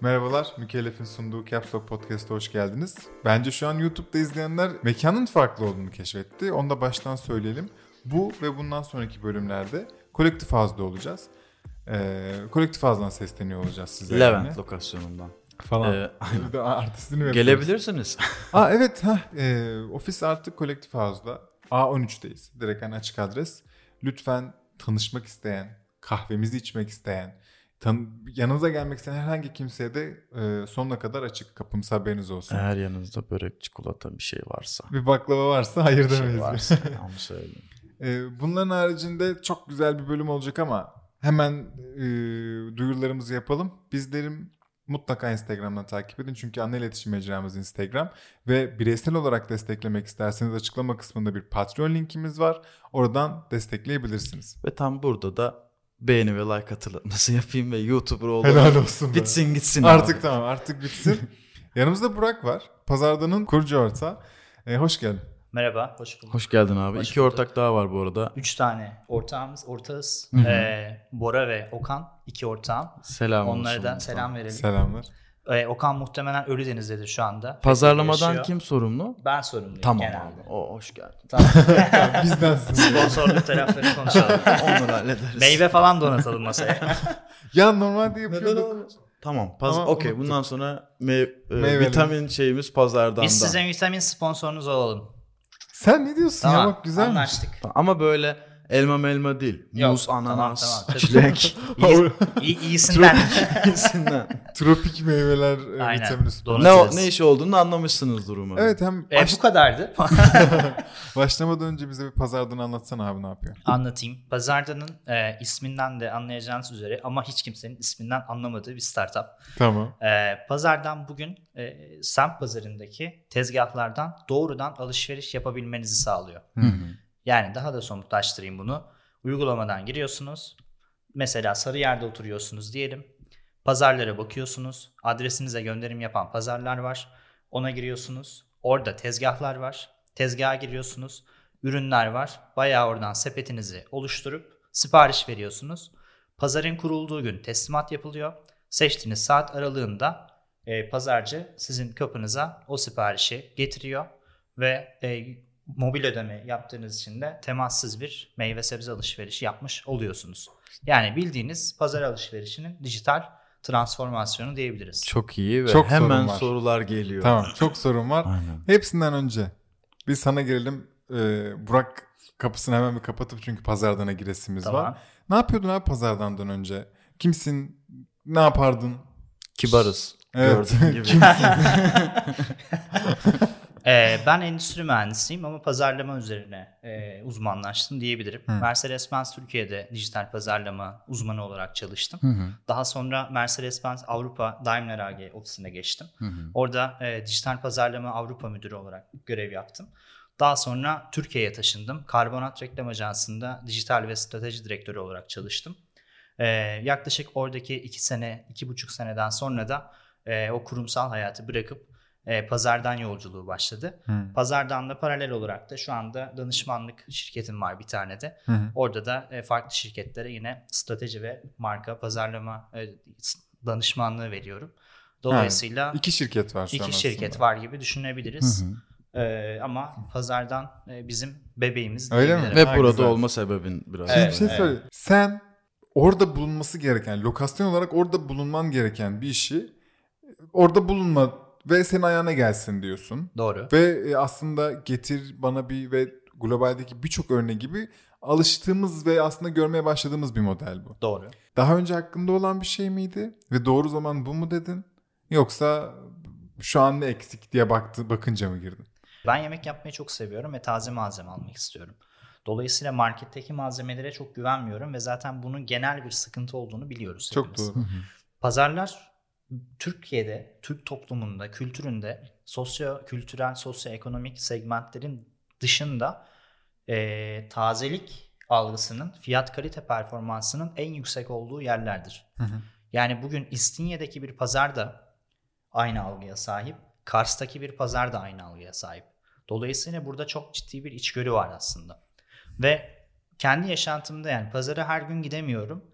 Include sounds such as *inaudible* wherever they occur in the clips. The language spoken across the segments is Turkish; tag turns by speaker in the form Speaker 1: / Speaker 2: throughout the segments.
Speaker 1: Merhabalar, Mükellef'in sunduğu Caps Lock Podcast'a hoş geldiniz. Bence şu an YouTube'da izleyenler mekanın farklı olduğunu keşfetti. Onu da baştan söyleyelim. Bu ve bundan sonraki bölümlerde kolektif hazda olacağız. Ee, kolektif hazdan sesleniyor olacağız size.
Speaker 2: Levent
Speaker 1: yani.
Speaker 2: lokasyonundan.
Speaker 1: Falan.
Speaker 2: Ee, *laughs*
Speaker 1: Bir de artistini?
Speaker 2: Gelebilirsiniz.
Speaker 1: Aa evet, heh, e, ofis artık kolektif havuzda. A13'teyiz. Direkt hani açık adres. Lütfen tanışmak isteyen, kahvemizi içmek isteyen, tan yanınıza gelmek isteyen herhangi kimseye de e, sonuna kadar açık kapımız haberiniz olsun.
Speaker 2: Eğer yanınızda börek, çikolata bir şey varsa.
Speaker 1: Bir baklava varsa hayır
Speaker 2: Bir şey
Speaker 1: demeyiz.
Speaker 2: varsa *laughs* onu söyleyeyim.
Speaker 1: E, bunların haricinde çok güzel bir bölüm olacak ama hemen e, duyurularımızı yapalım. Bizlerim mutlaka Instagram'dan takip edin. Çünkü ana iletişim mecramız Instagram. Ve bireysel olarak desteklemek isterseniz açıklama kısmında bir Patreon linkimiz var. Oradan destekleyebilirsiniz.
Speaker 2: Ve tam burada da beğeni ve like hatırlatması *laughs* yapayım ve YouTuber oldum.
Speaker 1: Helal olsun. be.
Speaker 2: Bitsin gitsin
Speaker 1: Artık
Speaker 2: abi.
Speaker 1: tamam artık bitsin. *laughs* Yanımızda Burak var. Pazardanın kurucu ortağı. E, hoş geldin.
Speaker 3: Merhaba, hoş bulduk.
Speaker 2: Hoş geldin abi.
Speaker 3: Hoş
Speaker 2: İki
Speaker 3: bulduk.
Speaker 2: ortak daha var bu arada.
Speaker 3: Üç tane ortağımız, ortağız.
Speaker 2: Hı hı.
Speaker 3: Ee, Bora ve Okan, iki ortağım.
Speaker 2: Selam
Speaker 3: Onlara
Speaker 2: olsun.
Speaker 3: da selam verelim.
Speaker 1: Selamlar.
Speaker 3: Ee, Okan muhtemelen Ölüdeniz'dedir şu anda.
Speaker 2: Pazarlamadan
Speaker 3: Yaşıyor.
Speaker 2: kim sorumlu?
Speaker 3: Ben sorumluyum
Speaker 2: Tamam
Speaker 3: genelde.
Speaker 2: abi. O hoş geldin.
Speaker 3: Tamam. *laughs*
Speaker 1: Bizdensin.
Speaker 3: Sponsorluk tarafları konuşalım. *laughs*
Speaker 2: Onları hallederiz.
Speaker 3: Meyve falan donatalım masaya. *laughs*
Speaker 1: ya normalde yapıyorduk.
Speaker 2: Tamam. Paz
Speaker 1: Ama
Speaker 2: Okey. Bundan sonra me- e, vitamin şeyimiz pazardan
Speaker 3: Biz
Speaker 2: da.
Speaker 3: size vitamin sponsorunuz olalım.
Speaker 1: Sen ne diyorsun
Speaker 3: Tamam,
Speaker 1: ya bak güzelmiş.
Speaker 3: anlaştık.
Speaker 2: Ama böyle elma melma değil.
Speaker 3: Yok,
Speaker 2: Muz,
Speaker 3: tamam,
Speaker 2: ananas,
Speaker 3: tamam, tabii. *laughs*
Speaker 2: çilek.
Speaker 3: İyi, iyi, *laughs* iyisinden. *laughs*
Speaker 2: İyisinden.
Speaker 1: Tropik meyveler e,
Speaker 3: Aynen.
Speaker 1: vitamini spor.
Speaker 2: ne, o, ne iş olduğunu anlamışsınız durumu.
Speaker 1: Evet hem
Speaker 3: e,
Speaker 1: baş-
Speaker 3: bu kadardı.
Speaker 1: başlamadan önce bize bir pazardan anlatsana abi ne yapıyor.
Speaker 3: Anlatayım. Pazardanın e, isminden de anlayacağınız üzere ama hiç kimsenin isminden anlamadığı bir startup.
Speaker 1: Tamam.
Speaker 3: Ee, pazardan bugün e, semt pazarındaki tezgahlardan doğrudan alışveriş yapabilmenizi sağlıyor.
Speaker 2: Hı hı.
Speaker 3: Yani daha da somutlaştırayım bunu. Uygulamadan giriyorsunuz. Mesela Sarıyer'de oturuyorsunuz diyelim. Pazarlara bakıyorsunuz. Adresinize gönderim yapan pazarlar var. Ona giriyorsunuz. Orada tezgahlar var. Tezgaha giriyorsunuz. Ürünler var. Bayağı oradan sepetinizi oluşturup sipariş veriyorsunuz. Pazarın kurulduğu gün teslimat yapılıyor. Seçtiğiniz saat aralığında e, pazarcı sizin kapınıza o siparişi getiriyor ve e, mobil ödeme yaptığınız için de temassız bir meyve sebze alışverişi yapmış oluyorsunuz. Yani bildiğiniz pazar alışverişinin dijital transformasyonu diyebiliriz.
Speaker 2: Çok iyi ve
Speaker 1: Çok sorun
Speaker 2: hemen
Speaker 1: var.
Speaker 2: sorular geliyor.
Speaker 1: Tamam çok sorun var.
Speaker 2: Aynen.
Speaker 1: Hepsinden önce biz sana gelelim. Ee, Burak kapısını hemen bir kapatıp çünkü pazardana giresimiz
Speaker 3: Tamam.
Speaker 1: var. Ne yapıyordun abi pazardandan önce? Kimsin? Ne yapardın?
Speaker 2: Kibarız.
Speaker 1: Evet.
Speaker 2: Gördüğün *laughs* gibi. *laughs*
Speaker 3: Ee, ben endüstri mühendisiyim ama pazarlama üzerine e, uzmanlaştım diyebilirim. Mercedes-Benz Türkiye'de dijital pazarlama uzmanı olarak çalıştım.
Speaker 2: Hı hı.
Speaker 3: Daha sonra Mercedes-Benz Avrupa Daimler AG ofisine geçtim.
Speaker 2: Hı hı.
Speaker 3: Orada e, dijital pazarlama Avrupa müdürü olarak görev yaptım. Daha sonra Türkiye'ye taşındım. Karbonat Reklam Ajansı'nda dijital ve strateji direktörü olarak çalıştım. E, yaklaşık oradaki iki sene, iki buçuk seneden sonra da e, o kurumsal hayatı bırakıp e, pazardan yolculuğu başladı.
Speaker 1: Hı.
Speaker 3: Pazardan da paralel olarak da şu anda danışmanlık şirketim var bir tane de.
Speaker 1: Hı hı.
Speaker 3: Orada da e, farklı şirketlere yine strateji ve marka pazarlama e, danışmanlığı veriyorum. Dolayısıyla
Speaker 1: İki şirket var şu an
Speaker 3: iki şirket
Speaker 1: aslında.
Speaker 3: var gibi düşünebiliriz.
Speaker 2: Hı hı.
Speaker 3: E, ama pazardan e, bizim bebeğimiz
Speaker 1: Öyle mi?
Speaker 2: Ve
Speaker 1: Ha,
Speaker 2: burada
Speaker 1: güzel.
Speaker 2: olma sebebin biraz.
Speaker 1: Şimdi
Speaker 3: Evet,
Speaker 1: bir şey
Speaker 3: evet.
Speaker 1: söyle. Sen orada bulunması gereken, lokasyon olarak orada bulunman gereken bir işi orada bulunma ve senin ayağına gelsin diyorsun.
Speaker 3: Doğru.
Speaker 1: Ve e, aslında getir bana bir ve globaldeki birçok örneği gibi alıştığımız ve aslında görmeye başladığımız bir model bu.
Speaker 3: Doğru.
Speaker 1: Daha önce hakkında olan bir şey miydi? Ve doğru zaman bu mu dedin? Yoksa şu an ne eksik diye baktı, bakınca mı girdin?
Speaker 3: Ben yemek yapmayı çok seviyorum ve taze malzeme almak istiyorum. Dolayısıyla marketteki malzemelere çok güvenmiyorum ve zaten bunun genel bir sıkıntı olduğunu biliyoruz.
Speaker 1: Çok
Speaker 3: hepimiz.
Speaker 1: doğru.
Speaker 3: Pazarlar Türkiye'de, Türk toplumunda, kültüründe sosyo kültürel, sosyoekonomik segmentlerin dışında e, tazelik algısının fiyat kalite performansının en yüksek olduğu yerlerdir.
Speaker 1: Hı hı.
Speaker 3: Yani bugün İstinye'deki bir pazar da aynı algıya sahip. Kars'taki bir pazar da aynı algıya sahip. Dolayısıyla burada çok ciddi bir içgörü var aslında. Ve kendi yaşantımda yani pazara her gün gidemiyorum.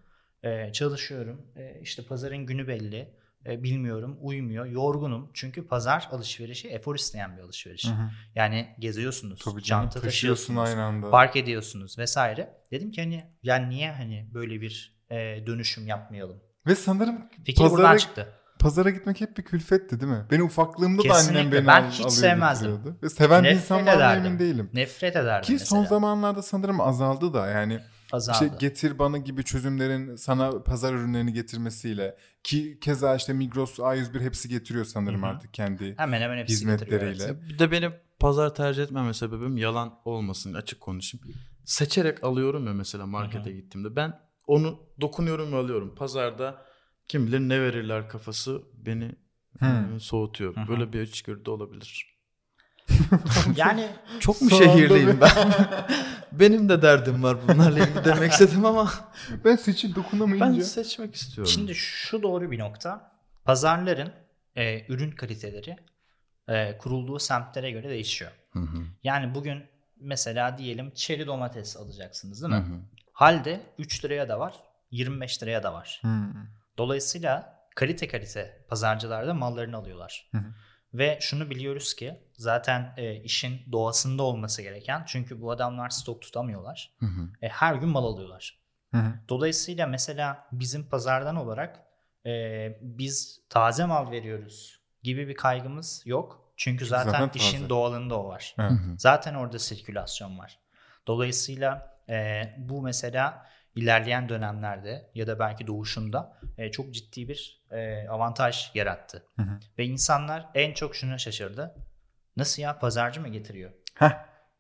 Speaker 3: E, çalışıyorum. E, işte pazarın günü belli. E, bilmiyorum, uymuyor, yorgunum. Çünkü pazar alışverişi efor isteyen bir alışveriş.
Speaker 1: Hı hı.
Speaker 3: Yani geziyorsunuz,
Speaker 1: Tabii canım
Speaker 3: çanta
Speaker 1: taşıyorsun
Speaker 3: taşıyorsunuz,
Speaker 1: aynı anda.
Speaker 3: park ediyorsunuz vesaire. Dedim ki hani yani niye hani böyle bir e, dönüşüm yapmayalım?
Speaker 1: Ve sanırım
Speaker 3: Fikir
Speaker 1: Pazara-
Speaker 3: buradan çıktı.
Speaker 1: pazara gitmek hep bir külfetti değil mi? Benim ufaklığımda da
Speaker 3: Kesinlikle.
Speaker 1: annem beni
Speaker 3: Ben
Speaker 1: al-
Speaker 3: hiç sevmezdim.
Speaker 1: Ve seven bir
Speaker 3: Nefret
Speaker 1: insan var emin değilim.
Speaker 3: Nefret ederdim
Speaker 1: Ki
Speaker 3: mesela.
Speaker 1: son zamanlarda sanırım azaldı da yani
Speaker 3: Azaldı.
Speaker 1: işte getir bana gibi çözümlerin sana pazar ürünlerini getirmesiyle ki keza işte Migros A101 hepsi getiriyor sanırım
Speaker 3: Hı hı.
Speaker 1: artık kendi
Speaker 3: Hemen hemen hepsi
Speaker 1: hizmetleriyle.
Speaker 3: evet.
Speaker 2: Bir de benim pazar tercih etmeme sebebim yalan olmasın açık konuşayım. Seçerek alıyorum ya mesela markete gittiğimde. Ben onu dokunuyorum ve alıyorum. Pazarda kim bilir ne verirler kafası beni e, soğutuyor.
Speaker 3: Hı hı.
Speaker 2: Böyle bir içgörü de olabilir. *laughs*
Speaker 3: Yani
Speaker 2: Çok mu şehirliyim ben? *laughs* Benim de derdim var bunlarla ilgili demek istedim ama *laughs*
Speaker 1: Ben seçip dokunamayınca.
Speaker 2: ben seçmek istiyorum.
Speaker 3: Şimdi şu doğru bir nokta. Pazarların e, ürün kaliteleri e, kurulduğu semtlere göre değişiyor.
Speaker 2: Hı hı.
Speaker 3: Yani bugün mesela diyelim çeri domates alacaksınız değil
Speaker 2: Hı
Speaker 3: mi?
Speaker 2: hı.
Speaker 3: Halde 3 liraya da var, 25 liraya da var.
Speaker 1: Hmm.
Speaker 3: Dolayısıyla kalite kalite pazarcılarda mallarını alıyorlar.
Speaker 1: Hı hı.
Speaker 3: Ve şunu biliyoruz ki zaten e, işin doğasında olması gereken çünkü bu adamlar stok tutamıyorlar.
Speaker 2: Hı hı.
Speaker 3: E, her gün mal alıyorlar.
Speaker 1: Hı hı.
Speaker 3: Dolayısıyla mesela bizim pazardan olarak e, biz taze mal veriyoruz gibi bir kaygımız yok. Çünkü zaten,
Speaker 1: zaten taze.
Speaker 3: işin doğalında o var.
Speaker 2: Hı hı.
Speaker 3: Zaten orada sirkülasyon var. Dolayısıyla e, bu mesela ilerleyen dönemlerde ya da belki doğuşunda e, çok ciddi bir e, avantaj yarattı.
Speaker 1: Hı hı.
Speaker 3: Ve insanlar en çok şuna şaşırdı. Nasıl ya pazarcı mı getiriyor?
Speaker 1: Heh,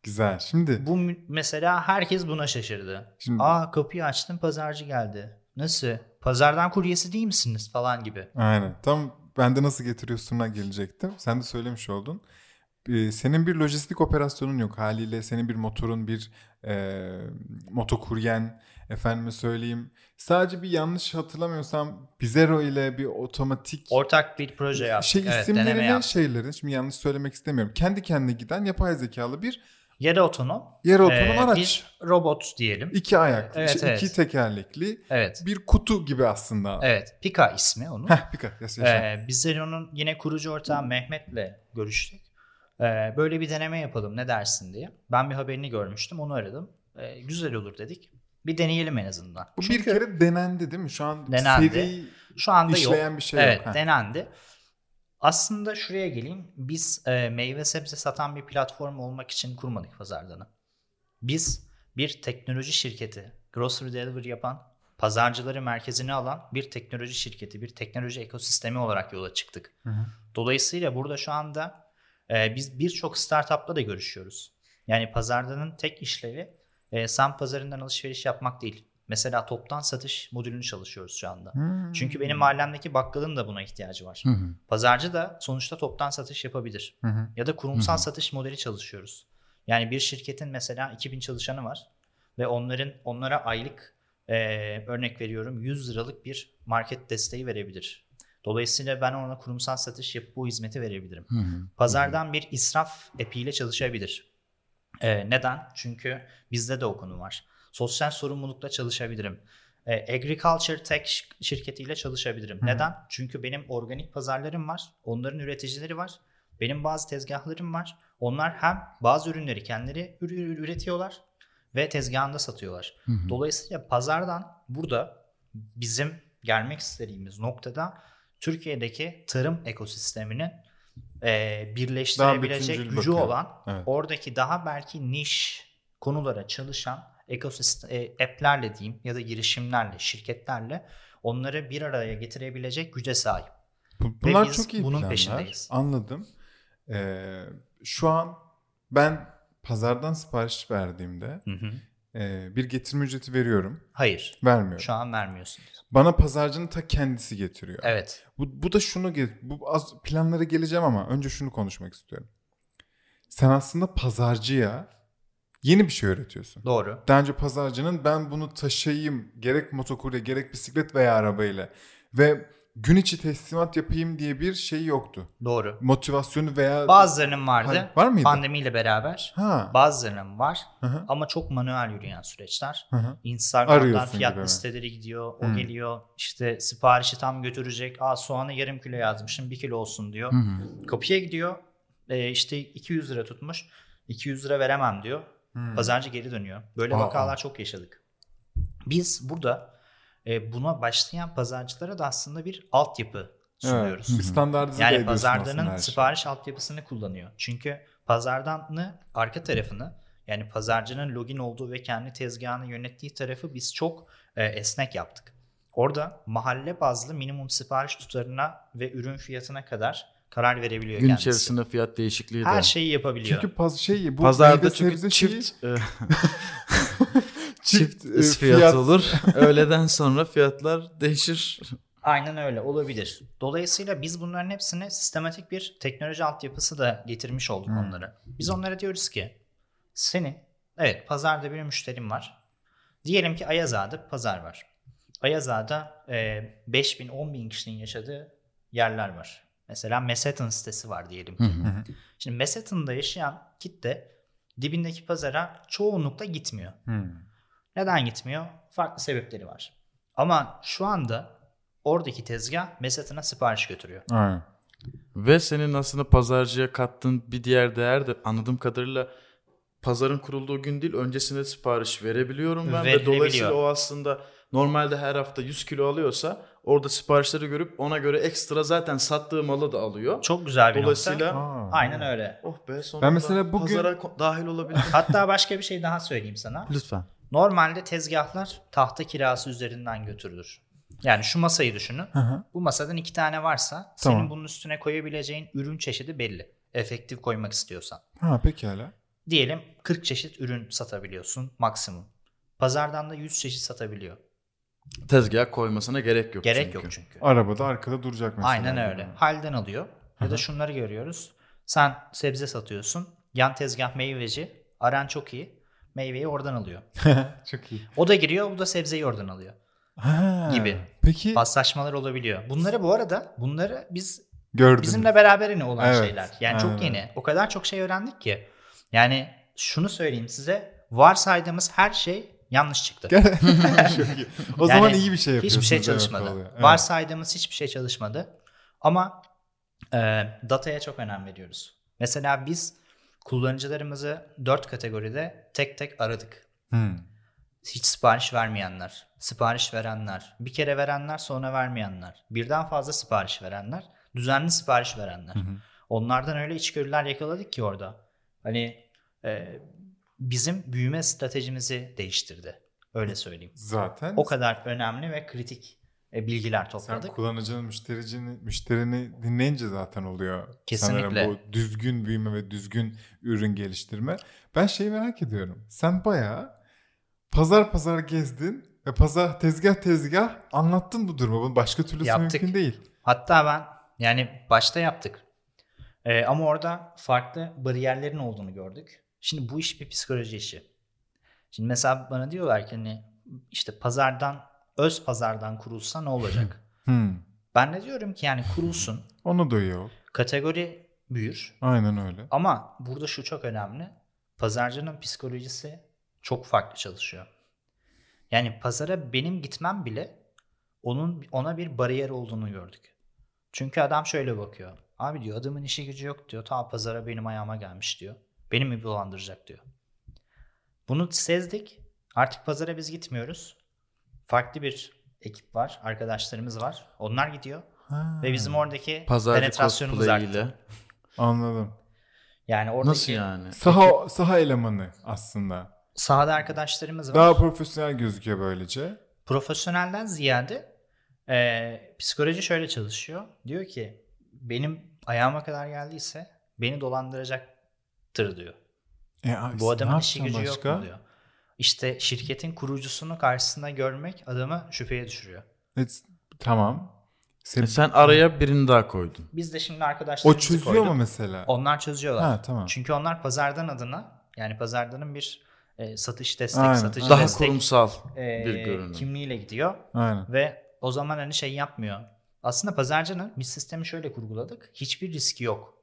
Speaker 1: güzel. Şimdi
Speaker 3: Bu mesela herkes buna şaşırdı.
Speaker 1: Şimdi-
Speaker 3: Aa kapıyı açtım pazarcı geldi. Nasıl? Pazardan kuryesi değil misiniz falan gibi.
Speaker 1: aynen. Tam bende nasıl getiriyorsun'a gelecektim. Sen de söylemiş oldun. Ee, senin bir lojistik operasyonun yok haliyle. Senin bir motorun, bir e, motokuryen, efendime söyleyeyim. Sadece bir yanlış hatırlamıyorsam Bizero ile bir otomatik
Speaker 3: Ortak bir proje yaptık.
Speaker 1: şey
Speaker 3: evet,
Speaker 1: isimleri
Speaker 3: deneme
Speaker 1: ne
Speaker 3: yaptık.
Speaker 1: şeyleri şimdi yanlış söylemek istemiyorum. Kendi kendine giden yapay zekalı bir
Speaker 3: Yarı otonom.
Speaker 1: yarı otonom
Speaker 3: Ee,
Speaker 1: araç.
Speaker 3: Bir robot diyelim.
Speaker 1: İki ayaklı,
Speaker 3: Evet,
Speaker 1: işte
Speaker 3: evet.
Speaker 1: iki tekerlekli
Speaker 3: Evet.
Speaker 1: bir kutu gibi aslında.
Speaker 3: Evet. Pika ismi onun.
Speaker 1: Heh, kat. Yaşa, yaşa.
Speaker 3: Ee, biz de onun yine kurucu ortağı Mehmet'le görüştük. Ee, böyle bir deneme yapalım ne dersin diye. Ben bir haberini görmüştüm onu aradım. Ee, güzel olur dedik. Bir deneyelim en azından.
Speaker 1: Bu bir
Speaker 3: Çünkü
Speaker 1: kere denendi değil mi? Şu an
Speaker 3: Denendi.
Speaker 1: seri
Speaker 3: şu anda yok.
Speaker 1: işleyen bir şey
Speaker 3: evet
Speaker 1: yok. Heh.
Speaker 3: denendi. Aslında şuraya geleyim. Biz e, meyve sebze satan bir platform olmak için kurmadık pazardanı. Biz bir teknoloji şirketi, grocery delivery yapan, pazarcıları merkezine alan bir teknoloji şirketi, bir teknoloji ekosistemi olarak yola çıktık.
Speaker 1: Hı hı.
Speaker 3: Dolayısıyla burada şu anda e, biz birçok startupla da görüşüyoruz. Yani pazardanın tek işlevi e, sen pazarından alışveriş yapmak değil. Mesela toptan satış modülünü çalışıyoruz şu anda.
Speaker 1: Hmm.
Speaker 3: Çünkü benim mahallemdeki bakkalın da buna ihtiyacı var.
Speaker 2: Hı hı.
Speaker 3: Pazarcı da sonuçta toptan satış yapabilir.
Speaker 1: Hı hı.
Speaker 3: Ya da kurumsal
Speaker 2: Hı hı.
Speaker 3: satış modeli çalışıyoruz. Yani bir şirketin mesela 2000 çalışanı var ve onların onlara aylık e, örnek veriyorum 100 liralık bir market desteği verebilir. Dolayısıyla ben ona kurumsal satış yapıp bu hizmeti verebilirim.
Speaker 2: Hı hı.
Speaker 3: Pazardan bir israf epiyle çalışabilir. Ee, neden? Çünkü bizde de o konu var. Sosyal sorumlulukla çalışabilirim. Ee, Agriculture Tech şi- şirketiyle çalışabilirim.
Speaker 1: Hı.
Speaker 3: Neden? Çünkü benim organik pazarlarım var. Onların üreticileri var. Benim bazı tezgahlarım var. Onlar hem bazı ürünleri kendileri ür- ür- üretiyorlar ve tezgahında satıyorlar.
Speaker 2: Hı hı.
Speaker 3: Dolayısıyla pazardan burada bizim gelmek istediğimiz noktada Türkiye'deki tarım ekosisteminin e, birleştirebilecek gücü
Speaker 1: bakıyor.
Speaker 3: olan
Speaker 1: Evet.
Speaker 3: oradaki daha belki niş konulara çalışan ekosistem e, app'lerle diyeyim ya da girişimlerle, şirketlerle onları bir araya getirebilecek güce sahip.
Speaker 1: Bu- Bunlar
Speaker 3: biz
Speaker 1: çok iyi
Speaker 3: bunun
Speaker 1: planlar.
Speaker 3: peşindeyiz.
Speaker 1: Anladım. Ee, şu an ben pazardan sipariş verdiğimde
Speaker 3: Hı hı.
Speaker 1: E, bir getirme ücreti veriyorum.
Speaker 3: Hayır.
Speaker 1: Vermiyorum.
Speaker 3: Şu an vermiyorsunuz.
Speaker 1: Bana pazarcının ta kendisi getiriyor.
Speaker 3: Evet.
Speaker 1: Bu, bu da şunu bu az planlara geleceğim ama önce şunu konuşmak istiyorum. Sen aslında pazarcıya yeni bir şey öğretiyorsun.
Speaker 3: Doğru.
Speaker 1: Daha önce pazarcının ben bunu taşıyayım gerek motokurye gerek bisiklet veya arabayla ve gün içi teslimat yapayım diye bir şey yoktu.
Speaker 3: Doğru.
Speaker 1: Motivasyonu veya
Speaker 3: Bazılarının vardı.
Speaker 1: Hayır, var mıydı?
Speaker 3: Pandemiyle beraber.
Speaker 1: ha.
Speaker 3: Bazılarının var.
Speaker 1: Hı hı.
Speaker 3: Ama çok manuel yürüyen süreçler.
Speaker 1: Hı hı.
Speaker 3: Instagram'dan
Speaker 1: Arıyorsun
Speaker 3: fiyat
Speaker 1: gibi
Speaker 3: listeleri gidiyor. O
Speaker 1: Hı.
Speaker 3: geliyor. İşte siparişi tam götürecek. Aa soğanı yarım kilo yazmışım. Bir kilo olsun diyor.
Speaker 2: Hı hı.
Speaker 3: Kapıya gidiyor. Ee, işte 200 lira tutmuş. 200 lira veremem diyor.
Speaker 1: Hmm.
Speaker 3: Pazarcı geri dönüyor. Böyle
Speaker 1: Aa.
Speaker 3: vakalar çok yaşadık. Biz burada e, buna başlayan pazarcılara da aslında bir altyapı sunuyoruz.
Speaker 1: Evet, bir standartize
Speaker 3: Yani
Speaker 1: her şeyi.
Speaker 3: sipariş altyapısını kullanıyor. Çünkü pazardanı arka tarafını yani pazarcının login olduğu ve kendi tezgahını yönettiği tarafı biz çok e, esnek yaptık. Orada mahalle bazlı minimum sipariş tutarına ve ürün fiyatına kadar karar verebiliyor
Speaker 2: Gün
Speaker 3: kendisi.
Speaker 2: içerisinde fiyat değişikliği de.
Speaker 3: Her şeyi yapabiliyor.
Speaker 1: Çünkü paz şey bu
Speaker 2: Pazarda çünkü
Speaker 1: sebze şeyi- *laughs*
Speaker 2: çift e,
Speaker 1: çift,
Speaker 2: çift
Speaker 1: e,
Speaker 2: fiyat,
Speaker 1: fiyat
Speaker 2: olur. *laughs* Öğleden sonra fiyatlar değişir.
Speaker 3: Aynen öyle olabilir. Dolayısıyla biz bunların hepsine sistematik bir teknoloji altyapısı da getirmiş olduk
Speaker 1: Hmm.
Speaker 3: onlara. Biz onlara diyoruz ki senin evet pazarda bir müşterin var. Diyelim ki Ayaz Ağa'da pazar var. Ayaz Ağa'da e, 5 bin 10 bin kişinin yaşadığı yerler var. Mesela Mesetin sitesi var diyelim ki. Şimdi Mesetin'de yaşayan kitle dibindeki pazara çoğunlukla gitmiyor.
Speaker 1: Hmm.
Speaker 3: Neden gitmiyor? Farklı sebepleri var. Ama şu anda oradaki tezgah Mesetin'e sipariş götürüyor.
Speaker 1: Aynen.
Speaker 2: Ve senin aslında pazarcıya kattığın bir diğer değer de anladığım kadarıyla pazarın kurulduğu gün değil öncesinde sipariş verebiliyorum ben ve dolayısıyla o aslında normalde her hafta 100 kilo alıyorsa orada siparişleri görüp ona göre ekstra zaten sattığı malı da alıyor.
Speaker 3: Çok güzel bir
Speaker 2: Dolayısıyla
Speaker 3: nokta. Aynen öyle.
Speaker 2: oh be sonunda
Speaker 1: Ben mesela bugün-
Speaker 2: pazara dahil olabilir.
Speaker 3: Hatta başka bir şey daha söyleyeyim sana.
Speaker 2: Lütfen.
Speaker 3: Normalde tezgahlar tahta kirası üzerinden götürülür. Yani şu masayı düşünün.
Speaker 1: Hı hı.
Speaker 3: Bu masadan iki tane varsa
Speaker 1: Tamam.
Speaker 3: senin bunun üstüne koyabileceğin ürün çeşidi belli. Efektif koymak istiyorsan.
Speaker 1: Ha pekala.
Speaker 3: Diyelim 40 çeşit ürün satabiliyorsun maksimum. Pazardan da 100 çeşit satabiliyor.
Speaker 2: Tezgah koymasına gerek yok
Speaker 3: Gerek
Speaker 2: çünkü.
Speaker 3: yok çünkü.
Speaker 1: Arabada arkada duracak mesela.
Speaker 3: Aynen öyle. Halden alıyor. Ya da şunları görüyoruz. Sen sebze satıyorsun. Yan tezgah meyveci. Aran çok iyi. Meyveyi oradan alıyor. *laughs*
Speaker 1: Çok iyi.
Speaker 3: O da giriyor. Bu da sebzeyi oradan alıyor.
Speaker 1: Ha.
Speaker 3: Gibi.
Speaker 1: Peki
Speaker 3: Paslaşmalar olabiliyor. Bunları bu arada bunları biz
Speaker 1: gördüm.
Speaker 3: bizimle beraber yine olan
Speaker 1: Evet,
Speaker 3: şeyler. Yani çok
Speaker 1: aynen.
Speaker 3: yeni. O kadar çok şey öğrendik ki. Yani şunu söyleyeyim size. Varsaydığımız her şey yanlış çıktı. *laughs*
Speaker 1: Çok. O
Speaker 3: Yani
Speaker 1: zaman iyi bir şey yapıyorsunuz.
Speaker 3: Hiçbir şey çalışmadı.
Speaker 1: Evet.
Speaker 3: Varsaydığımız hiçbir şey çalışmadı. Ama e, dataya çok önem veriyoruz. Mesela biz kullanıcılarımızı dört kategoride tek tek aradık.
Speaker 1: Hmm.
Speaker 3: Hiç sipariş vermeyenler, sipariş verenler, bir kere verenler sonra vermeyenler, birden fazla sipariş verenler, düzenli sipariş verenler. Onlardan öyle içgörüler yakaladık ki orada. Hani e, bizim büyüme stratejimizi değiştirdi. Öyle söyleyeyim.
Speaker 1: Zaten
Speaker 3: O kadar önemli ve kritik e, bilgiler
Speaker 1: sen
Speaker 3: topladık.
Speaker 1: kullanıcının müştericini, müşterini dinleyince zaten oluyor.
Speaker 3: Kesinlikle.
Speaker 1: Sanırım bu düzgün büyüme ve düzgün ürün geliştirme. Ben şeyi merak ediyorum. Sen bayağı pazar pazar gezdin ve pazar tezgah tezgah anlattın bu durumu. Bunun başka türlüsü
Speaker 3: Yaptık.
Speaker 1: mümkün değil.
Speaker 3: Hatta ben yani başta yaptık. E, ama orada farklı bariyerlerin olduğunu gördük. Şimdi bu iş bir psikoloji işi. Şimdi mesela bana diyorlar ki hani işte pazardan öz pazardan kurulsa ne olacak? *laughs*
Speaker 1: Hmm.
Speaker 3: ben de diyorum ki yani kurulsun.
Speaker 1: Onu da iyi ol.
Speaker 3: Kategori büyür.
Speaker 1: Aynen öyle.
Speaker 3: Ama burada şu çok önemli. Pazarcının psikolojisi çok farklı çalışıyor. Yani pazara benim gitmem bile onun ona bir bariyer olduğunu gördük. Çünkü adam şöyle bakıyor. Abi diyor adamın işi gücü yok diyor. Ta pazara benim ayağıma gelmiş diyor. Beni mi dolandıracak diyor. Bunu sezdik. Artık pazara biz gitmiyoruz. Farklı bir ekip var. Arkadaşlarımız var. Onlar gidiyor.
Speaker 1: Ha,
Speaker 3: Ve bizim oradaki
Speaker 2: Pazarcı
Speaker 3: penetrasyonumuz arttı.
Speaker 1: Anladım.
Speaker 3: Yani oradaki
Speaker 2: Nasıl yani?
Speaker 1: Saha, saha elemanı aslında.
Speaker 3: sahada arkadaşlarımız var.
Speaker 1: Daha profesyonel gözüküyor böylece.
Speaker 3: Profesyonelden ziyade e, psikoloji şöyle çalışıyor. Diyor ki benim ayağıma kadar geldiyse beni dolandıracaktır diyor.
Speaker 1: E,
Speaker 3: Bu adamın işi gücü
Speaker 1: başka?
Speaker 3: yok mu diyor. İşte şirketin kurucusunu karşısında görmek adamı şüpheye düşürüyor.
Speaker 1: E, tamam. Sen,
Speaker 2: E sen araya birini daha koydun.
Speaker 3: Biz de şimdi
Speaker 1: o
Speaker 3: arkadaşlarımızı
Speaker 1: çözüyor
Speaker 3: koyduk.
Speaker 1: mu mesela?
Speaker 3: Onlar çözüyorlar.
Speaker 1: Ha tamam.
Speaker 3: Çünkü onlar pazardan adına yani pazardanın bir e, satış destek,
Speaker 1: Aynen,
Speaker 3: satıcı
Speaker 1: aynen.
Speaker 2: Daha
Speaker 3: destek
Speaker 2: kurumsal
Speaker 3: e,
Speaker 2: bir görünüm.
Speaker 3: kimliğiyle gidiyor.
Speaker 1: Aynen.
Speaker 3: Ve o zaman hani şey yapmıyor. Aslında pazarcının biz sistemi şöyle kurguladık. Hiçbir riski yok.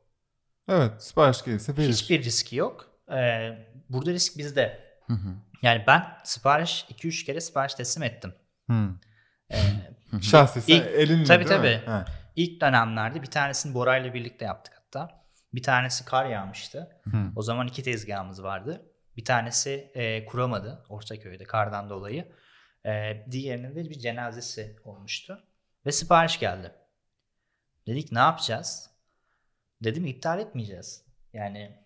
Speaker 1: Evet sipariş gelirse verir.
Speaker 3: Hiçbir riski yok. Ee, burada risk bizde.
Speaker 2: Hı hı.
Speaker 3: Yani ben sipariş 2-3 kere sipariş teslim ettim.
Speaker 1: Hı.
Speaker 3: Ee, *laughs*
Speaker 1: Şahsi sen
Speaker 3: İlk-
Speaker 1: elinle
Speaker 3: tabii,
Speaker 1: değil mi?
Speaker 3: tabii. İlk dönemlerde bir tanesini Bora'yla birlikte yaptık hatta. Bir tanesi kar yağmıştı.
Speaker 1: Hı.
Speaker 3: O zaman iki tezgahımız vardı. Bir tanesi e, kuramadı Ortaköy'de kardan dolayı. E, diğerinin de bir cenazesi olmuştu. Ve sipariş geldi. Dedik ne yapacağız? Dedim iptal etmeyeceğiz. Yani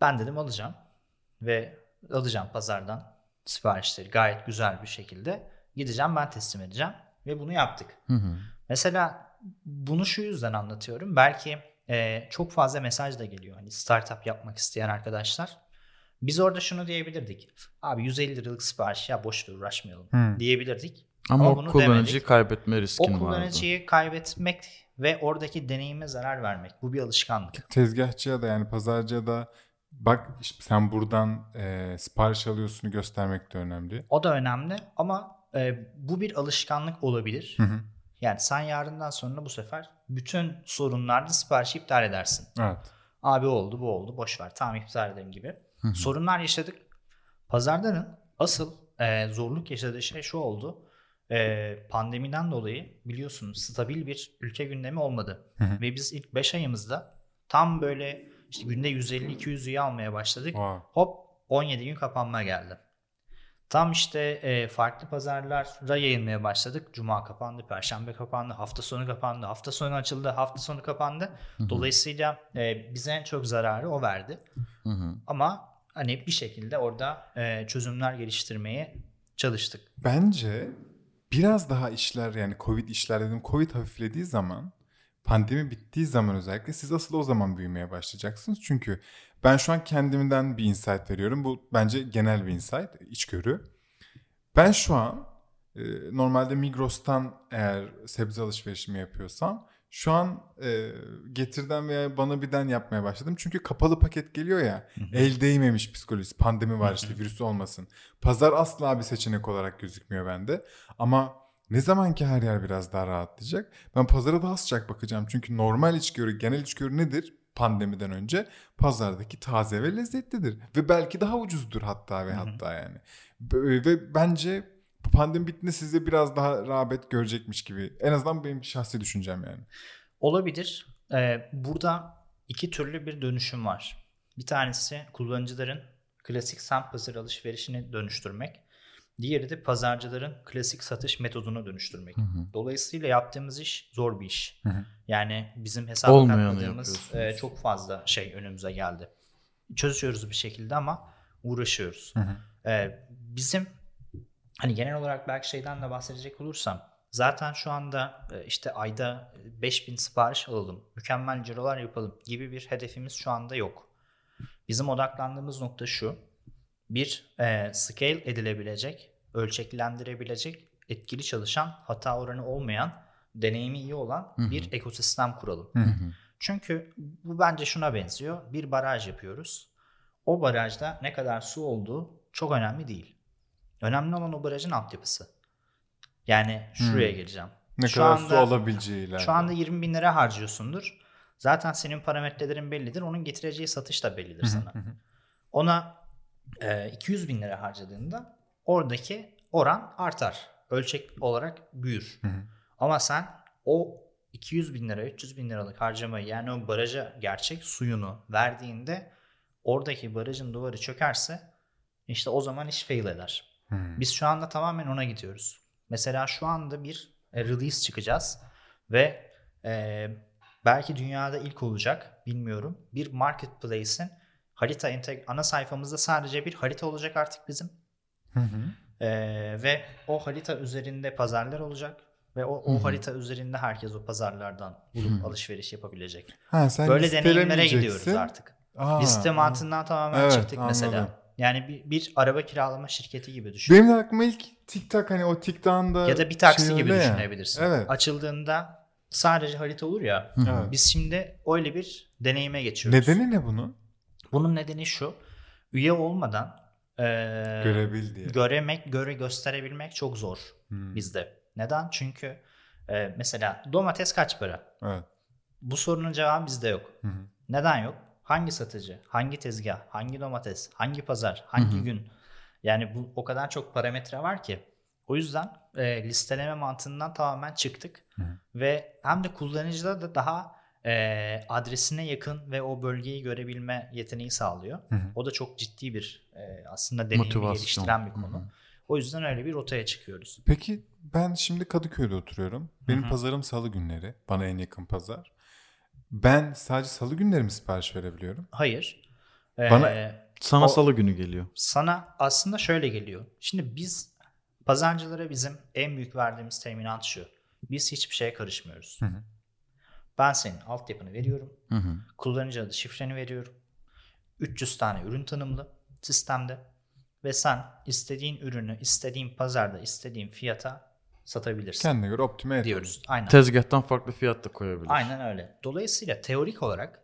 Speaker 3: ben dedim alacağım. Ve alacağım pazardan siparişleri gayet güzel bir şekilde. Gideceğim ben teslim edeceğim. Ve bunu yaptık.
Speaker 2: Hı hı.
Speaker 3: Mesela bunu şu yüzden anlatıyorum. Belki e, çok fazla mesaj da geliyor. Hani startup yapmak isteyen arkadaşlar. Biz orada şunu diyebilirdik. Abi 150 liralık sipariş ya boş ver uğraşmayalım
Speaker 1: Hı.
Speaker 3: diyebilirdik.
Speaker 2: Ama,
Speaker 3: Ama
Speaker 2: o
Speaker 3: bunu
Speaker 2: kullanıcıyı
Speaker 3: demedik.
Speaker 2: kaybetme riskin
Speaker 3: O
Speaker 2: vardı.
Speaker 3: kullanıcıyı kaybetmek ve oradaki deneyime zarar vermek. Bu bir alışkanlık.
Speaker 1: Tezgahçıya da yani pazarcıya da bak işte sen buradan e, sipariş alıyorsun göstermek de önemli.
Speaker 3: O da önemli ama e, bu bir alışkanlık olabilir.
Speaker 1: Hı hı.
Speaker 3: Yani sen yarından sonra bu sefer bütün sorunlarda siparişi iptal edersin.
Speaker 1: Evet.
Speaker 3: Abi oldu bu oldu boş ver tamam iptal edelim gibi.
Speaker 2: Hı hı.
Speaker 3: Sorunlar yaşadık. Pazarların asıl e, zorluk yaşadığı şey şu oldu. E, pandemiden dolayı biliyorsunuz stabil bir ülke gündemi olmadı.
Speaker 1: Hı hı.
Speaker 3: Ve biz ilk 5 ayımızda tam böyle işte günde 150-200 üye almaya başladık.
Speaker 1: Wow.
Speaker 3: Hop 17 gün kapanma geldi. Tam işte e, farklı pazarlara yayılmaya başladık. Cuma kapandı, Perşembe kapandı, hafta sonu kapandı, hafta sonu açıldı, hafta sonu kapandı. Dolayısıyla e, bize en çok zararı o verdi.
Speaker 2: Hı hı.
Speaker 3: Ama hani bir şekilde orada e, çözümler geliştirmeye çalıştık.
Speaker 1: Bence biraz daha işler yani Covid işler dedim. Covid hafiflediği zaman pandemi bittiği zaman özellikle siz asıl o zaman büyümeye başlayacaksınız. Çünkü ben şu an kendimden bir insight veriyorum. Bu bence genel bir insight, içgörü. Ben şu an e, normalde Migros'tan eğer sebze alışverişimi yapıyorsam şu an e, getirden veya bana birden yapmaya başladım. Çünkü kapalı paket geliyor ya el değmemiş psikolojisi pandemi var işte virüs olmasın. Pazar asla bir seçenek olarak gözükmüyor bende. Ama ne zaman ki her yer biraz daha rahatlayacak ben pazara daha sıcak bakacağım. Çünkü normal içgörü, genel içgörü nedir? Pandemiden önce pazardaki taze ve lezzetlidir. Ve belki daha ucuzdur hatta ve hatta yani. B- Ve bence pandemi bittiğinde sizde biraz daha rağbet görecekmiş gibi. En azından benim şahsi düşüncem yani.
Speaker 3: Olabilir. E, burada iki türlü bir dönüşüm var. Bir tanesi kullanıcıların klasik semt pazar alışverişini dönüştürmek. Diğeri de pazarcıların klasik satış metodunu dönüştürmek. Dolayısıyla yaptığımız iş zor bir iş.
Speaker 1: Hı hı.
Speaker 3: Yani bizim katmadığımız
Speaker 2: yapıyorsunuz.
Speaker 3: e, çok fazla şey önümüze geldi. Çözüyoruz bir şekilde ama uğraşıyoruz.
Speaker 1: Hı hı.
Speaker 3: E, bizim hani genel olarak belki şeyden de bahsedecek olursam zaten şu anda e, işte ayda 5000 sipariş alalım, mükemmel cirolar yapalım gibi bir hedefimiz şu anda yok. Bizim odaklandığımız nokta şu. Bir, e, scale edilebilecek, ölçeklendirebilecek, etkili çalışan, hata oranı olmayan, deneyimi iyi olan bir ekosistem kuralım.
Speaker 1: Hı hı.
Speaker 3: Çünkü bu bence şuna benziyor. Bir baraj yapıyoruz. O barajda ne kadar su olduğu çok önemli değil. Önemli olan o barajın altyapısı. Yani şuraya geleceğim.
Speaker 1: Ne
Speaker 3: Şu
Speaker 1: kadar
Speaker 3: anda-
Speaker 1: su alabileceği ileride.
Speaker 3: Şu anda 20 bin lira harcıyorsundur. Zaten senin parametrelerin bellidir. Onun getireceği satış da bellidir sana. Ona 200 bin lira harcadığında oradaki oran artar. Ölçek olarak büyür.
Speaker 1: Hı hı.
Speaker 3: Ama sen o 200 bin lira, 300 bin liralık harcamayı yani o baraja gerçek suyunu verdiğinde oradaki barajın duvarı çökerse işte o zaman iş fail eder.
Speaker 1: Hı.
Speaker 3: Biz şu anda tamamen ona gidiyoruz. Mesela şu anda bir e, release çıkacağız ve e, belki dünyada ilk olacak bilmiyorum. Bir marketplace'in harita enteg- ana sayfamızda sadece bir harita olacak artık bizim.
Speaker 1: Hı hı.
Speaker 3: E, ve o harita üzerinde pazarlar olacak ve o, o harita üzerinde herkes o pazarlardan bulup alışveriş yapabilecek.
Speaker 1: Ha, sen
Speaker 3: Böyle deneyimlere gidiyoruz artık.
Speaker 1: Aa,
Speaker 3: Liste mantığından tamamen
Speaker 1: Evet,
Speaker 3: çıktık mesela.
Speaker 1: anladım.
Speaker 3: Yani bir, bir araba kiralama şirketi gibi düşün.
Speaker 1: Benim de aklıma ilk TikTok hani o TikTok'ın da
Speaker 3: Ya da bir taksi
Speaker 1: şey
Speaker 3: gibi
Speaker 1: ya.
Speaker 3: düşünebilirsin.
Speaker 1: Evet.
Speaker 3: Açıldığında sadece harita olur ya.
Speaker 1: Evet.
Speaker 3: Biz şimdi öyle bir deneyime geçiyoruz.
Speaker 1: Nedeni ne bunun?
Speaker 3: Bunun nedeni şu. Üye olmadan e,
Speaker 1: Görebil diye.
Speaker 3: göremek, göre gösterebilmek çok zor
Speaker 1: Hmm.
Speaker 3: bizde. Neden? Çünkü Ee, mesela domates kaç para?
Speaker 1: Evet.
Speaker 3: Bu sorunun cevabı bizde yok.
Speaker 1: Hı hı.
Speaker 3: Neden yok? Hangi satıcı, hangi tezgah, hangi domates, hangi pazar, hangi gün? Yani bu o kadar çok parametre var ki. O yüzden e, listeleme mantığından tamamen çıktık.
Speaker 1: Hı.
Speaker 3: Ve hem de kullanıcıda da daha e, adresine yakın ve o bölgeyi görebilme yeteneği sağlıyor.
Speaker 1: Hı hı.
Speaker 3: O da çok ciddi bir e, aslında deneyimi
Speaker 2: Motivasyon.
Speaker 3: geliştiren bir
Speaker 2: Hı
Speaker 3: konu.
Speaker 2: hı.
Speaker 3: O yüzden öyle bir rotaya çıkıyoruz.
Speaker 1: Peki ben şimdi Kadıköy'de oturuyorum. Benim
Speaker 3: Hı hı.
Speaker 1: pazarım salı günleri. Bana en yakın pazar. Ben sadece salı günleri mi sipariş verebiliyorum?
Speaker 3: Hayır. E,
Speaker 1: Bana-
Speaker 2: Sana
Speaker 3: O-
Speaker 2: salı günü geliyor.
Speaker 3: sana aslında şöyle geliyor. Şimdi biz pazarcılara bizim en büyük verdiğimiz teminat şu. Biz hiçbir şeye karışmıyoruz.
Speaker 1: Hı hı.
Speaker 3: Ben senin altyapını veriyorum.
Speaker 2: Hı hı.
Speaker 3: Kullanıcı adı şifreni veriyorum. 300 tane ürün tanımlı sistemde. Ve sen istediğin ürünü istediğin pazarda istediğin fiyata satabilirsin
Speaker 1: Kendine göre optime et.
Speaker 3: diyoruz. Aynen.
Speaker 2: Tezgahtan farklı fiyat da koyabilir.
Speaker 3: Aynen öyle. Dolayısıyla teorik olarak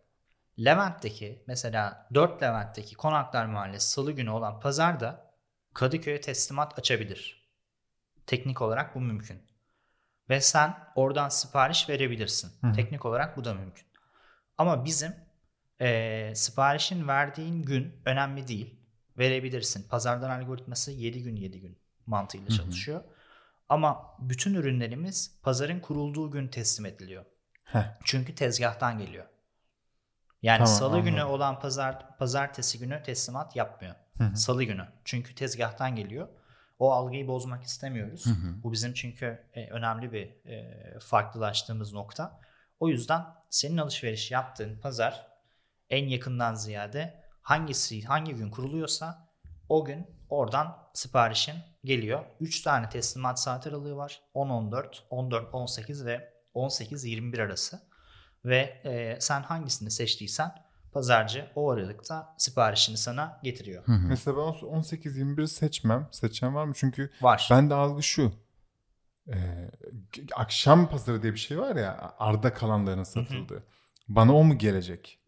Speaker 3: Levent'teki mesela 4 Levent'teki Konaklar Mahallesi salı günü olan pazarda Kadıköy'e teslimat açabilir. Teknik olarak bu mümkün. Ve sen oradan sipariş verebilirsin.
Speaker 1: Hı.
Speaker 3: Teknik olarak bu da mümkün. Ama bizim eee, siparişin verdiğin gün önemli değil. Verebilirsin. Pazardan algoritması 7 gün 7 gün mantığıyla
Speaker 2: hı.
Speaker 3: çalışıyor. Ama bütün ürünlerimiz pazarın kurulduğu gün teslim ediliyor.
Speaker 1: Heh.
Speaker 3: Çünkü tezgahtan geliyor. Yani
Speaker 1: Tamam,
Speaker 3: salı günü
Speaker 1: anladım.
Speaker 3: olan pazar pazartesi günü teslimat yapmıyor.
Speaker 1: Hı hı.
Speaker 3: Salı günü. Çünkü tezgahtan geliyor. O algıyı bozmak istemiyoruz.
Speaker 2: Hı hı.
Speaker 3: Bu bizim çünkü e, önemli bir e, farklılaştığımız nokta. O yüzden senin alışveriş yaptığın pazar en yakından ziyade hangisi hangi gün kuruluyorsa o gün oradan siparişin geliyor. 3 tane teslimat saat aralığı var. 10-14, 14-18 ve 18-21 arası. Ve e, sen hangisini seçtiysen pazarcı o aralıkta siparişini sana getiriyor.
Speaker 2: Hı hı.
Speaker 1: Mesela ben 18-21 seçmem. Seçen var mı? Çünkü
Speaker 3: Var.
Speaker 1: ben de algı şu. Ee, akşam pazarı diye bir şey var ya. Arda kalanların satıldığı. Bana o mu gelecek?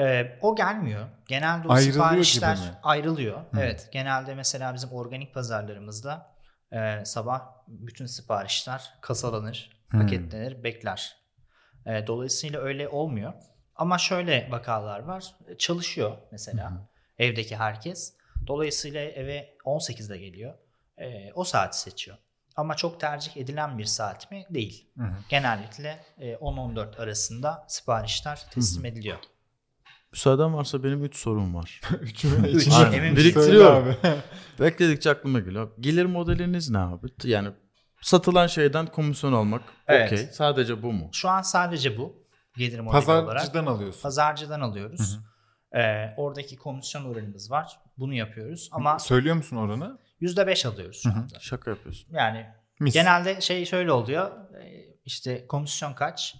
Speaker 3: Ee, o gelmiyor. Genelde o
Speaker 1: Ayrılıyor
Speaker 3: siparişler
Speaker 1: gibi mi?
Speaker 3: ayrılıyor.
Speaker 1: Hı.
Speaker 3: Evet. Genelde mesela bizim organik pazarlarımızda e, sabah bütün siparişler kasalanır,
Speaker 1: Hı.
Speaker 3: paketlenir, bekler. E, dolayısıyla öyle olmuyor. Ama şöyle vakalar var. Çalışıyor mesela evdeki herkes. Dolayısıyla eve 18'de geliyor. E, o saati seçiyor. Ama çok tercih edilen bir saat mi? Değil.
Speaker 1: Hı hı.
Speaker 3: Genellikle e, 10-14 arasında siparişler teslim ediliyor.
Speaker 2: Müsaaden varsa benim 3 sorum var. *laughs*
Speaker 1: Üçünü
Speaker 3: Üç.
Speaker 1: içine-
Speaker 3: Emin misin?
Speaker 2: Biriktiriyorum.
Speaker 1: Söyle abi. *laughs*
Speaker 2: Bekledikçe aklıma geliyor. Gelir modeliniz ne abi? Yani satılan şeyden komisyon almak
Speaker 3: Evet.
Speaker 2: okey. Sadece bu mu?
Speaker 3: Şu an sadece bu gelir modeli olarak.
Speaker 1: Pazarcıdan alıyorsun.
Speaker 3: Pazarcıdan alıyoruz. Ee, oradaki komisyon oranımız var. Bunu yapıyoruz. Ama
Speaker 1: Söylüyor musun oranı?
Speaker 3: %5 alıyoruz şu
Speaker 1: Hı hı.
Speaker 3: anda.
Speaker 2: Şaka yapıyorsun.
Speaker 3: Yani
Speaker 1: Mis.
Speaker 3: genelde şey şöyle oluyor. Ee, İşte komisyon kaç?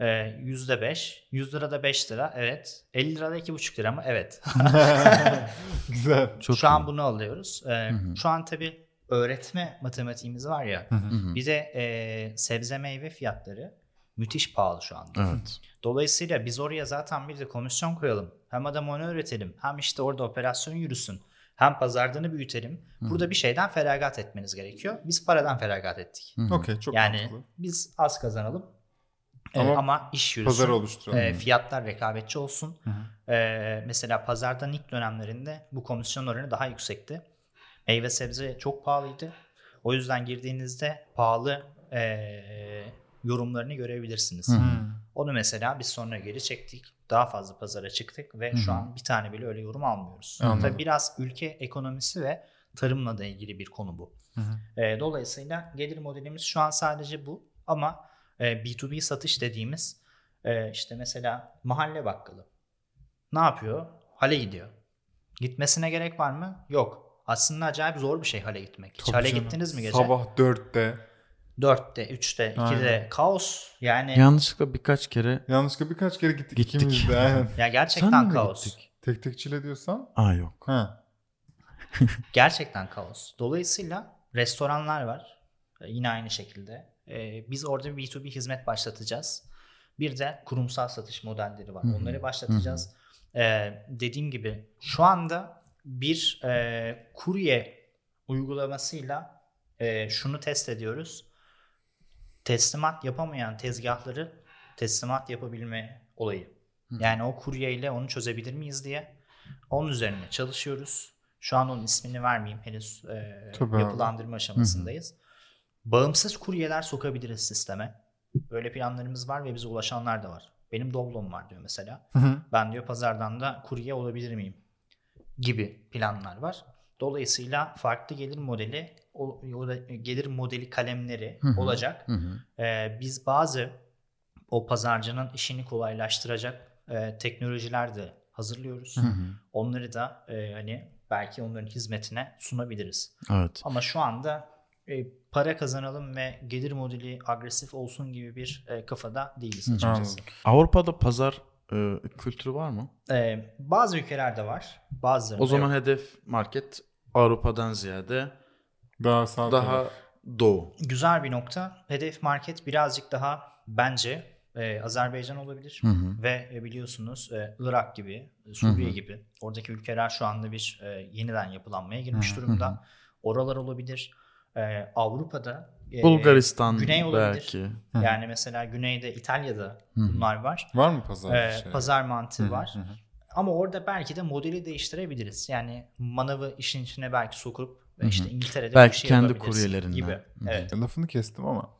Speaker 3: Ee, %5. 100 lirada 5 lira. Evet. 50 lirada 2,5 lira mı? Evet. *laughs*
Speaker 1: Güzel.
Speaker 2: Çok
Speaker 3: şu an
Speaker 2: iyi.
Speaker 3: bunu alıyoruz. Ee,
Speaker 2: hı.
Speaker 3: Şu an tabii öğretme matematiğimiz var ya.
Speaker 1: Hı hı.
Speaker 2: Hı hı.
Speaker 3: Bir de e, sebze meyve fiyatları müthiş pahalı şu anda.
Speaker 2: Evet.
Speaker 3: Dolayısıyla biz oraya zaten bir de komisyon koyalım. Hem adamı onu öğretelim. Hem işte orada operasyon yürüsün. Hem pazardanı büyütelim. Burada bir şeyden feragat etmeniz gerekiyor. Biz paradan feragat ettik.
Speaker 2: Hı hı.
Speaker 1: Okey çok
Speaker 3: yani
Speaker 1: mantıklı.
Speaker 3: biz az kazanalım. Ee,
Speaker 1: Ama
Speaker 3: Ama, iş yürüsün.
Speaker 1: Pazar oluşturalım.
Speaker 3: Ee, fiyatlar rekabetçi olsun.
Speaker 1: Hı hı.
Speaker 3: Ee, mesela pazardan ilk dönemlerinde bu komisyon oranı daha yüksekti. Meyve sebze çok pahalıydı. O yüzden girdiğinizde pahalı ee, yorumlarını görebilirsiniz.
Speaker 1: Hmm.
Speaker 3: Onu mesela biz sonra geri çektik. Daha fazla pazara çıktık ve
Speaker 2: Hı
Speaker 3: şu an bir tane bile öyle yorum almıyoruz.
Speaker 1: Anladım.
Speaker 3: Tabii biraz ülke ekonomisi ve tarımla da ilgili bir konu bu. E, dolayısıyla gelir modelimiz şu an sadece bu ama e, B2B satış dediğimiz e, işte mesela mahalle bakkalı ne yapıyor? Hale gidiyor. Gitmesine gerek var mı? Yok. Aslında acayip zor bir şey hale gitmek. Hiç
Speaker 1: Tabii
Speaker 3: hale
Speaker 1: canım.
Speaker 3: gittiniz mi gece?
Speaker 1: Sabah 4'te.
Speaker 3: 4'te, 3'te, 2'de
Speaker 1: Aynen.
Speaker 3: kaos. Yani
Speaker 2: Yanlışlıkla birkaç kere
Speaker 1: Yanlışlıkla birkaç kere gittik,
Speaker 2: Gittik.
Speaker 1: ikimiz de. Aynen.
Speaker 3: ya gerçekten
Speaker 2: mi
Speaker 3: kaos.
Speaker 2: gittik?
Speaker 1: Tek tek çile diyorsan.
Speaker 2: Aa yok.
Speaker 1: Ha. *laughs*
Speaker 3: Gerçekten kaos. Dolayısıyla restoranlar var. Ee, Yine aynı şekilde. Ee, biz orada bir B2B hizmet başlatacağız. Bir de kurumsal satış modelleri var.
Speaker 2: Hı hı.
Speaker 3: Onları başlatacağız. Ee, dediğim gibi şu anda bir e, kurye uygulamasıyla e, şunu test ediyoruz. Teslimat yapamayan tezgahları teslimat yapabilme olayı. Yani o kuryeyle onu çözebilir miyiz diye. Onun üzerine çalışıyoruz. Şu an onun ismini vermeyeyim henüz e,
Speaker 1: Tabii abi.
Speaker 3: yapılandırma aşamasındayız. Bağımsız kuryeler sokabiliriz sisteme. Böyle planlarımız var ve bize ulaşanlar da var. Benim Doblom var diyor mesela.
Speaker 1: Hı hı.
Speaker 3: Ben diyor pazardan da kurye olabilir miyim? Gibi planlar var. Dolayısıyla farklı gelir modeli o, da gelir modeli kalemleri
Speaker 2: Hı hı.
Speaker 3: olacak.
Speaker 2: Hı hı.
Speaker 3: Ee, biz bazı o pazarcının işini kolaylaştıracak e, teknolojiler de hazırlıyoruz.
Speaker 2: Hı hı.
Speaker 3: Onları da e, hani belki onların hizmetine sunabiliriz.
Speaker 2: Evet.
Speaker 3: Ama şu anda e, para kazanalım ve gelir modeli agresif olsun gibi bir e, kafada değiliz açıkçası.
Speaker 2: Avrupa'da pazar e, kültürü var mı?
Speaker 3: E, bazı ülkelerde var. Bazılarında
Speaker 2: O zaman
Speaker 3: yok.
Speaker 2: hedef market Avrupa'dan ziyade
Speaker 1: Daha sağ
Speaker 2: daha
Speaker 1: taraf.
Speaker 2: doğu.
Speaker 3: güzel bir nokta. Hedef market birazcık daha bence e, Azerbaycan olabilir.
Speaker 2: Hı hı.
Speaker 3: Ve e, biliyorsunuz e, Irak gibi, e, Suriye
Speaker 2: Hı hı.
Speaker 3: gibi oradaki ülkeler şu anda bir e, yeniden yapılanmaya girmiş
Speaker 2: Hı hı.
Speaker 3: durumda. Oralar olabilir. E, Avrupa'da e,
Speaker 2: Bulgaristan
Speaker 3: Güney olabilir.
Speaker 2: belki.
Speaker 1: Hı.
Speaker 3: Yani mesela güneyde İtalya'da
Speaker 2: Hı hı.
Speaker 3: bunlar var.
Speaker 1: Var mı pazar?
Speaker 3: E,
Speaker 1: şey?
Speaker 3: pazar mantığı
Speaker 1: Hı hı,
Speaker 3: var.
Speaker 1: hı hı.
Speaker 3: Ama orada belki de modeli değiştirebiliriz. Yani manavı işin içine belki sokup
Speaker 2: Hı hı.
Speaker 3: işte İngiltere'de
Speaker 2: Belki
Speaker 3: bir şey
Speaker 2: kendi kuryelerinden.
Speaker 3: gibi. Evet.
Speaker 1: Lafını kestim ama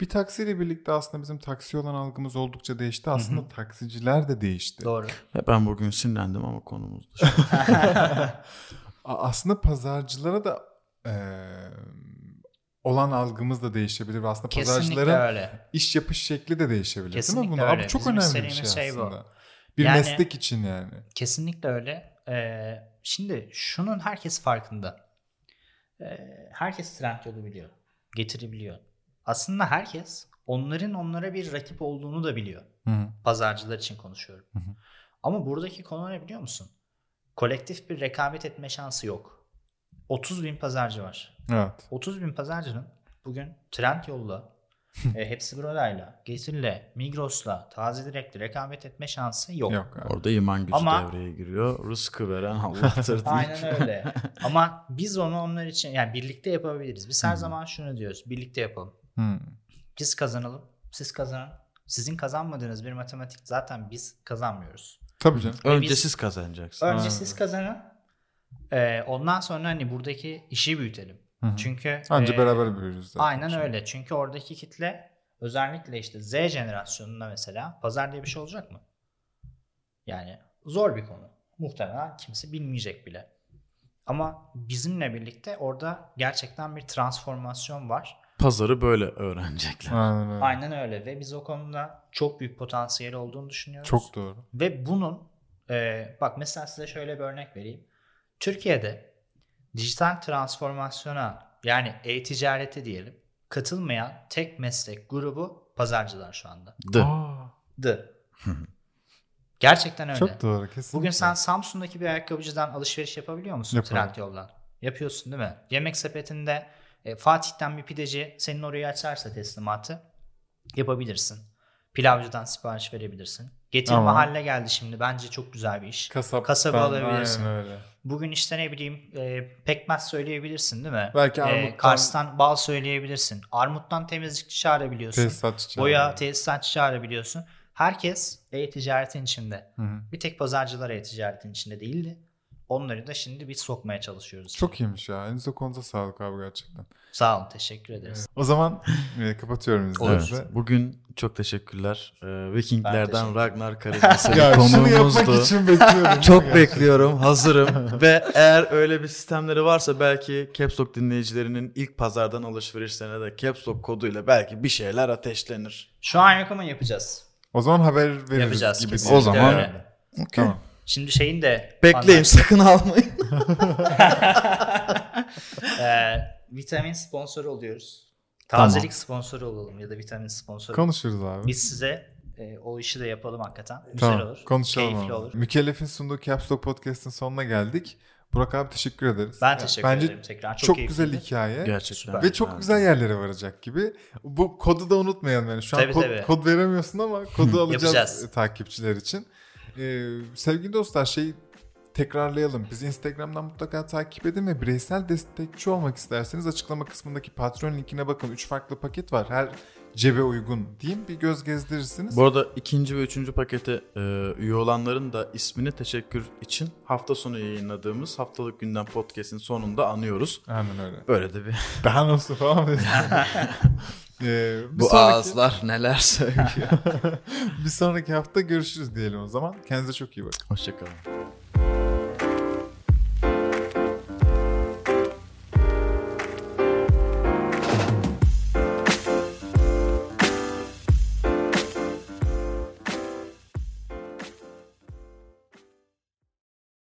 Speaker 1: bir taksiyle birlikte aslında bizim taksi olan algımız oldukça değişti. Aslında taksiciler de değişti.
Speaker 3: Doğru.
Speaker 2: Ben bugün sinirlendim ama konumuz *laughs*
Speaker 1: Aslında pazarcılara da eee, olan algımız da değişebilir ve aslında
Speaker 3: Kesinlikle
Speaker 1: pazarcıların
Speaker 3: öyle.
Speaker 1: iş yapış şekli de değişebilir değil mi
Speaker 3: Kesinlikle
Speaker 1: bunu?
Speaker 3: öyle.
Speaker 1: Abi çok
Speaker 3: Bizim
Speaker 1: önemli bir şey
Speaker 3: şey bu.
Speaker 1: aslında. Bir
Speaker 3: Yani-
Speaker 1: meslek için yani.
Speaker 3: Kesinlikle öyle. Ee, şimdi şunun herkes farkında. Herkes trend yolu biliyor. Getirebiliyor. Aslında herkes onların onlara bir rakip olduğunu da biliyor.
Speaker 1: Hı hı.
Speaker 3: Pazarcılar için konuşuyorum.
Speaker 1: Hı hı.
Speaker 3: Ama buradaki konu ne biliyor musun? Kolektif bir rekabet etme şansı yok. 30 bin pazarcı var.
Speaker 1: Evet.
Speaker 3: 30 bin pazarcının bugün Trendyol'la, e, Hepsi Burada'yla, Getir'le, Migros'la, Taze Direkt'le rekabet etme şansı yok.
Speaker 1: Yok abi.
Speaker 2: Orada iman gücü
Speaker 3: Ama-
Speaker 2: devreye giriyor. Rızkı veren Allah'tır. *laughs*
Speaker 3: Aynen öyle. *laughs* Ama biz onu onlar için yani birlikte yapabiliriz. Biz her zaman şunu diyoruz. Birlikte yapalım.
Speaker 1: Hı.
Speaker 3: Biz kazanalım. Siz kazanın. Sizin kazanmadığınız bir matematik zaten biz kazanmıyoruz.
Speaker 1: Tabii canım.
Speaker 2: Önce
Speaker 3: biz-
Speaker 2: siz kazanacaksınız.
Speaker 3: Önce
Speaker 1: Aynen.
Speaker 3: siz kazanın. Ee, ondan sonra hani buradaki işi büyütelim.
Speaker 1: Hı hı.
Speaker 3: Çünkü
Speaker 1: Anca
Speaker 3: e,
Speaker 1: beraber büyürüz zaten.
Speaker 3: Aynen öyle. Çünkü oradaki kitle özellikle işte Z jenerasyonunda mesela pazar diye bir şey olacak mı? Yani zor bir konu. Muhtemelen kimse bilmeyecek bile. Ama bizimle birlikte orada gerçekten bir transformasyon var.
Speaker 2: Pazarı böyle öğrenecekler.
Speaker 1: Aynen öyle.
Speaker 3: Aynen öyle ve biz o konuda çok büyük potansiyeli olduğunu düşünüyoruz.
Speaker 1: Çok doğru.
Speaker 3: Ve bunun e, bak mesela size şöyle bir örnek vereyim. Türkiye'de dijital transformasyona yani e-ticarete diyelim katılmayan tek meslek grubu pazarcılar şu anda.
Speaker 2: D.
Speaker 1: Aa,
Speaker 3: The. Gerçekten öyle.
Speaker 1: çok doğru kesinlikle.
Speaker 3: Bugün sen Samsun'daki bir ayakkabıcıdan alışveriş yapabiliyor musun
Speaker 1: Yaparım.
Speaker 3: Trendyol'dan? Yapıyorsun değil mi? Yemek sepetinde e, Fatih'ten bir pideci senin orayı açarsa teslimatı yapabilirsin. Pilavcıdan sipariş verebilirsin. Getir
Speaker 1: Ama-
Speaker 3: mahalle geldi şimdi. Bence çok güzel bir iş.
Speaker 1: Kasap,
Speaker 3: Kasaba alabilirsin.
Speaker 1: Öyle.
Speaker 3: Bugün işte ne bileyim e, pekmez söyleyebilirsin değil mi?
Speaker 1: Belki
Speaker 3: E,
Speaker 1: armuttan-
Speaker 3: Kars'tan bal söyleyebilirsin. Armuttan temizlikçi çağırabiliyorsun.
Speaker 1: Tesisatçı.
Speaker 3: Boya tesisatçı çağırabiliyorsun. Herkes e-ticaretin içinde.
Speaker 1: Hı hı.
Speaker 3: Bir tek pazarcılar e-ticaretin içinde değildi. Onları da şimdi biz sokmaya çalışıyoruz.
Speaker 1: Çok iyiymiş ya. Elinize konuza sağlık abi gerçekten.
Speaker 3: Sağ olun. Teşekkür ederiz.
Speaker 1: O zaman e, kapatıyorum izninizle.
Speaker 2: Evet. Bugün çok teşekkürler. Ee,
Speaker 3: Ben
Speaker 2: Vikinglerden
Speaker 3: teşekkür
Speaker 2: Ragnar Karagöz'e *laughs*
Speaker 1: Ya şunu yapmak
Speaker 2: konuğumuzdu.
Speaker 1: için bekliyorum. *laughs*
Speaker 2: Çok
Speaker 1: Gerçekten.
Speaker 2: bekliyorum, *laughs* hazırım ve eğer öyle bir sistemleri varsa belki Caps Lock dinleyicilerinin ilk pazardan alışverişlerine de Caps Lock koduyla belki bir şeyler ateşlenir.
Speaker 3: Şu an yok ama yapacağız.
Speaker 1: O zaman haber veririz
Speaker 3: Yapacağız
Speaker 1: gibi.
Speaker 2: O zaman-
Speaker 3: öyle.
Speaker 1: Tamam.
Speaker 3: Şimdi şeyin de
Speaker 2: Bekleyin, sakın almayın. *laughs*
Speaker 3: Ee, vitamin sponsoru oluyoruz.
Speaker 2: Tamam.
Speaker 3: Tazelik sponsoru olalım ya da vitamin sponsoru.
Speaker 1: Konuşuruz abi.
Speaker 3: Biz size e, o işi de yapalım hakikaten. Güzel
Speaker 1: tamam.
Speaker 3: olur.
Speaker 1: Konuşalım
Speaker 3: Keyifli
Speaker 1: abi.
Speaker 3: olur.
Speaker 1: Mükellef'in sunduğu Caps Lock Podcast'ın sonuna geldik. Burak abi teşekkür ederiz.
Speaker 3: Ben
Speaker 1: Ya,
Speaker 3: teşekkür
Speaker 1: Bence
Speaker 3: ederim tekrar. Çok,
Speaker 1: çok, güzel hikaye.
Speaker 2: Gerçekten.
Speaker 1: Ve çok güzel yerlere varacak gibi. Bu kodu da unutmayalım yani. Şu an
Speaker 3: Tabii,
Speaker 1: kod,
Speaker 3: tabii.
Speaker 1: kod veremiyorsun ama kodu *laughs* alacağız takipçiler için. Ee, sevgili dostlar şey tekrarlayalım. Bizi Instagram'dan mutlaka takip edin ve bireysel destekçi olmak isterseniz açıklama kısmındaki Patreon linkine bakın. 3 farklı paket var. Her cebe uygun diyeyim bir göz gezdirirsiniz.
Speaker 2: Bu arada ikinci ve üçüncü pakete e, üye olanların da ismini teşekkür için hafta sonu yayınladığımız haftalık gündem podcast'in sonunda anıyoruz.
Speaker 1: Aynen öyle.
Speaker 2: Böyle de bir *laughs*
Speaker 1: Daha nasıl falan. *laughs* Ee,
Speaker 2: bu
Speaker 1: sonraki-
Speaker 2: ağızlar neler söylüyor. *laughs*
Speaker 1: bir sonraki hafta görüşürüz diyelim o zaman. Kendinize çok iyi bakın.
Speaker 2: Hoşçakalın.